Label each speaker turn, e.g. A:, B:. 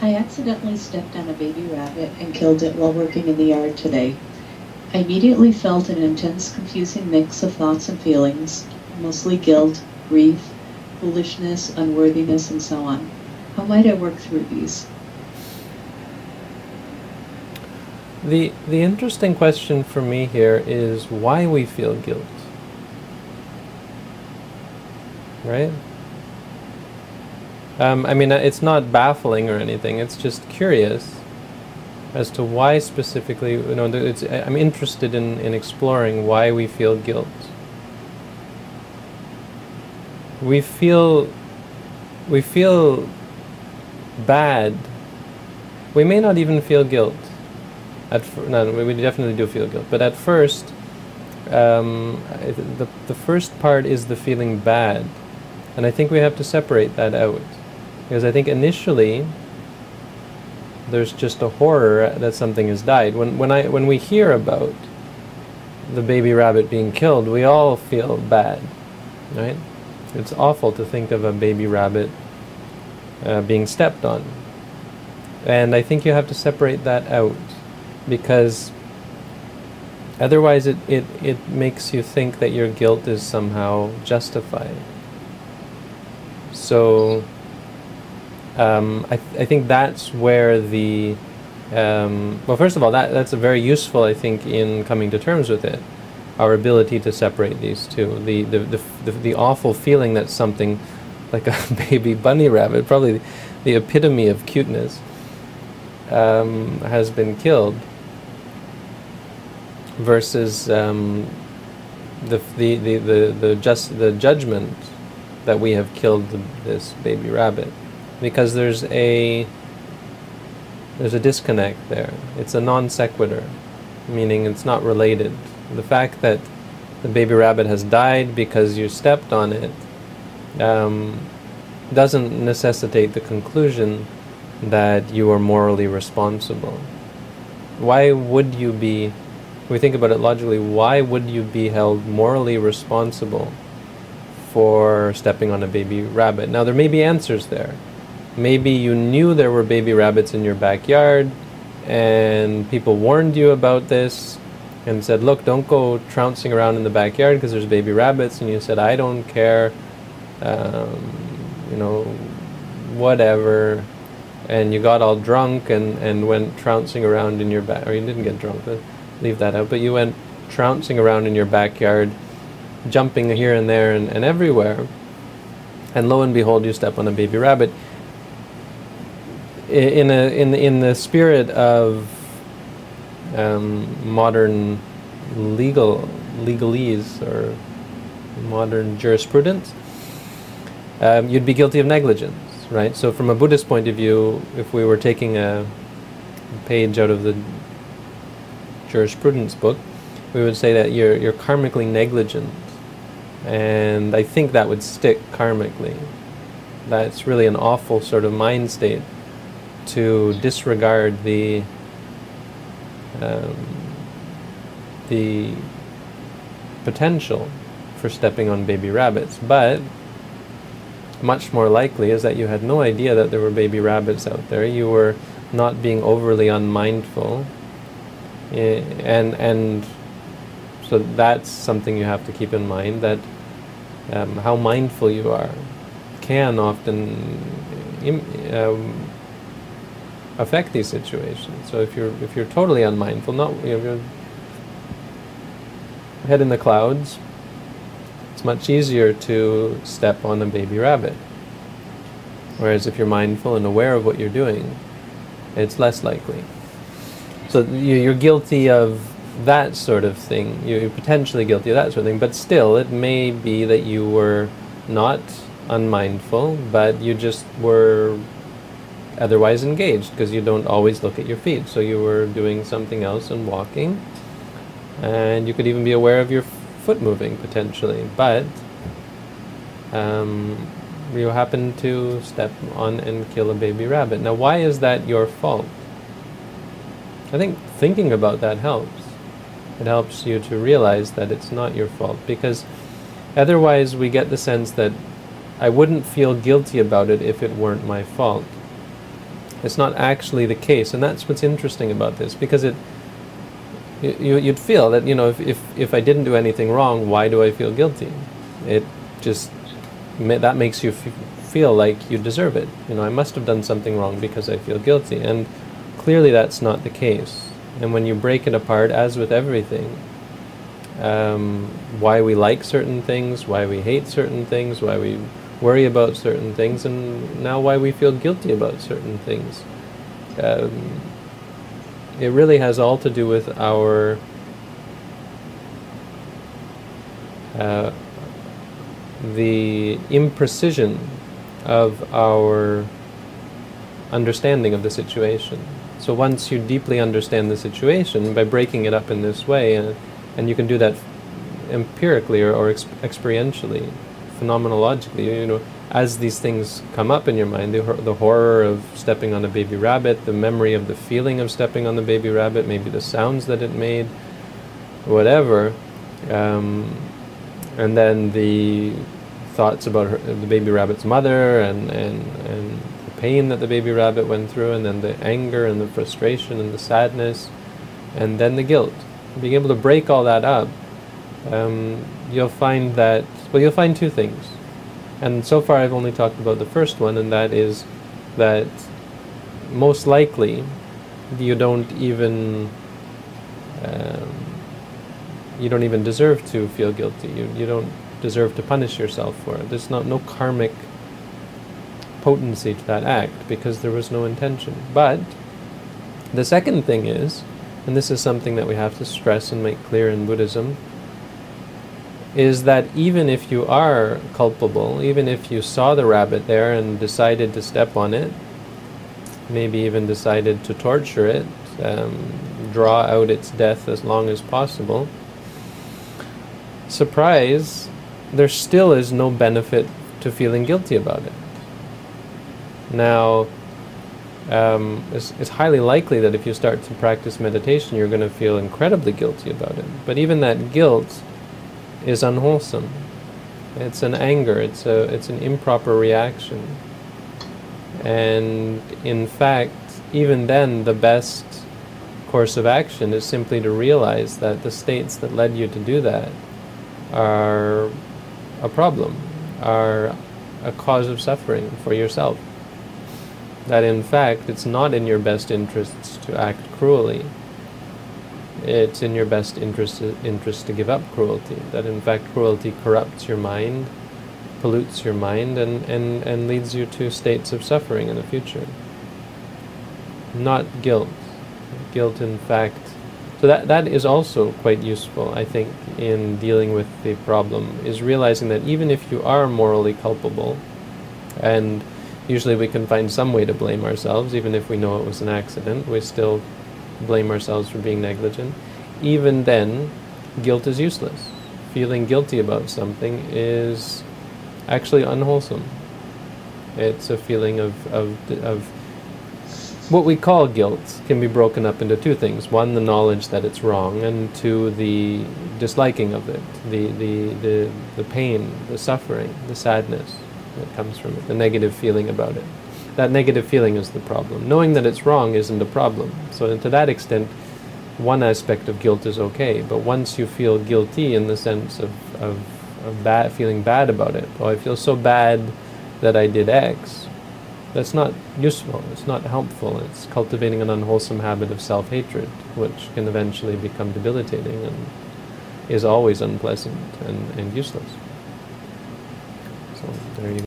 A: I accidentally stepped on a baby rabbit and killed it while working in the yard today. I immediately felt an intense, confusing mix of thoughts and feelings, mostly guilt, grief, foolishness, unworthiness, and so on. How might I work through these?
B: The, the interesting question for me here is why we feel guilt. Right? Um, I mean, uh, it's not baffling or anything, it's just curious as to why specifically, you know, it's, I'm interested in, in exploring why we feel guilt. We feel, we feel bad. We may not even feel guilt. At fir- no, we definitely do feel guilt. But at first, um, the, the first part is the feeling bad. And I think we have to separate that out. Because I think initially there's just a horror that something has died. When when I when we hear about the baby rabbit being killed, we all feel bad, right? It's awful to think of a baby rabbit uh, being stepped on, and I think you have to separate that out because otherwise it, it, it makes you think that your guilt is somehow justified. So um, I, th- I think that's where the um, well, first of all, that that's very useful. I think in coming to terms with it, our ability to separate these two. The the the, the, the awful feeling that something like a baby bunny rabbit, probably the epitome of cuteness, um, has been killed. Versus um, the, the, the, the, the just the judgment that we have killed the, this baby rabbit because there's a there's a disconnect there. It's a non sequitur, meaning it's not related. The fact that the baby rabbit has died because you stepped on it um, doesn't necessitate the conclusion that you are morally responsible. Why would you be, we think about it logically, why would you be held morally responsible for stepping on a baby rabbit? Now, there may be answers there. Maybe you knew there were baby rabbits in your backyard and people warned you about this and said, look, don't go trouncing around in the backyard because there's baby rabbits. And you said, I don't care, um, you know, whatever. And you got all drunk and, and went trouncing around in your back, or you didn't get drunk, but leave that out. But you went trouncing around in your backyard, jumping here and there and, and everywhere. And lo and behold, you step on a baby rabbit in a in in the spirit of um, modern legal legalese or modern jurisprudence, um, you'd be guilty of negligence, right? So, from a Buddhist point of view, if we were taking a page out of the jurisprudence book, we would say that you're you're karmically negligent, and I think that would stick karmically. That's really an awful sort of mind state to disregard the um, the potential for stepping on baby rabbits, but much more likely is that you had no idea that there were baby rabbits out there. You were not being overly unmindful, eh, and and so that's something you have to keep in mind that um, how mindful you are can often um, affect these situations. So if you're if you're totally unmindful, not you know, you're head in the clouds, it's much easier to step on a baby rabbit. Whereas if you're mindful and aware of what you're doing, it's less likely. So you're guilty of that sort of thing. You're potentially guilty of that sort of thing, but still, it may be that you were not unmindful, but you just were otherwise engaged because you don't always look at your feet. So you were doing something else and walking, and you could even be aware of your foot moving potentially, but um, you happen to step on and kill a baby rabbit. Now, why is that your fault? I think thinking about that helps. It helps you to realize that it's not your fault because otherwise we get the sense that I wouldn't feel guilty about it if it weren't my fault. It's not actually the case, and that's what's interesting about this because it. You, you'd feel that you know if, if, if I didn't do anything wrong, why do I feel guilty? It just that makes you feel like you deserve it. You know, I must have done something wrong because I feel guilty, and clearly that's not the case. And when you break it apart, as with everything, um, why we like certain things, why we hate certain things, why we worry about certain things, and now why we feel guilty about certain things. Um, it really has all to do with our uh, the imprecision of our understanding of the situation. So once you deeply understand the situation by breaking it up in this way, uh, and you can do that empirically or, or experientially, phenomenologically, you know, as these things come up in your mind, the, the horror of stepping on a baby rabbit, the memory of the feeling of stepping on the baby rabbit, maybe the sounds that it made, whatever, um, and then the thoughts about her, the baby rabbit's mother and, and, and the pain that the baby rabbit went through, and then the anger and the frustration and the sadness, and then the guilt. Being able to break all that up, um, you'll find that, well, you'll find two things. And so far I've only talked about the first one, and that is that most likely you don't even um, you don't even deserve to feel guilty. You, you don't deserve to punish yourself for it. There's not, no karmic potency to that act because there was no intention. But the second thing is, and this is something that we have to stress and make clear in Buddhism, is that even if you are culpable, even if you saw the rabbit there and decided to step on it, maybe even decided to torture it, um, draw out its death as long as possible, surprise, there still is no benefit to feeling guilty about it. Now, um, it's, it's, highly likely that if you start to practice meditation, you're going to feel incredibly guilty about it. But even that guilt is unwholesome. It's an anger. It's a it's an improper reaction. And in fact, even then, the best course of action is simply to realize that the states that led you to do that are a problem, are a cause of suffering for yourself. That in fact it's not in your best interests to act cruelly. It's in your best interest, interest to give up cruelty. That in fact cruelty corrupts your mind, pollutes your mind, and, and, and leads you to states of suffering in the future. Not guilt. Guilt, in fact, so that, that is also quite useful, I think, in dealing with the problem, is realizing that even if you are morally culpable, and usually we can find some way to blame ourselves, even if we know it was an accident, we still blame ourselves for being negligent. Even then, guilt is useless. Feeling guilty about something is actually unwholesome. It's a feeling of, of, of what we call guilt can be broken up into two things. One, the knowledge that it's wrong, and two, the disliking of it, the, the, the, the pain, the suffering, the sadness that comes from it, the negative feeling about it. That negative feeling is the problem. Knowing that it's wrong isn't a problem. So, to that extent, one aspect of guilt is okay. But once you feel guilty in the sense of, of, of bad, feeling bad about it, oh, I feel so bad that I did X, that's not useful, it's not helpful, it's cultivating an unwholesome habit of self hatred, which can eventually become debilitating and is always unpleasant and, and useless. So, there you go.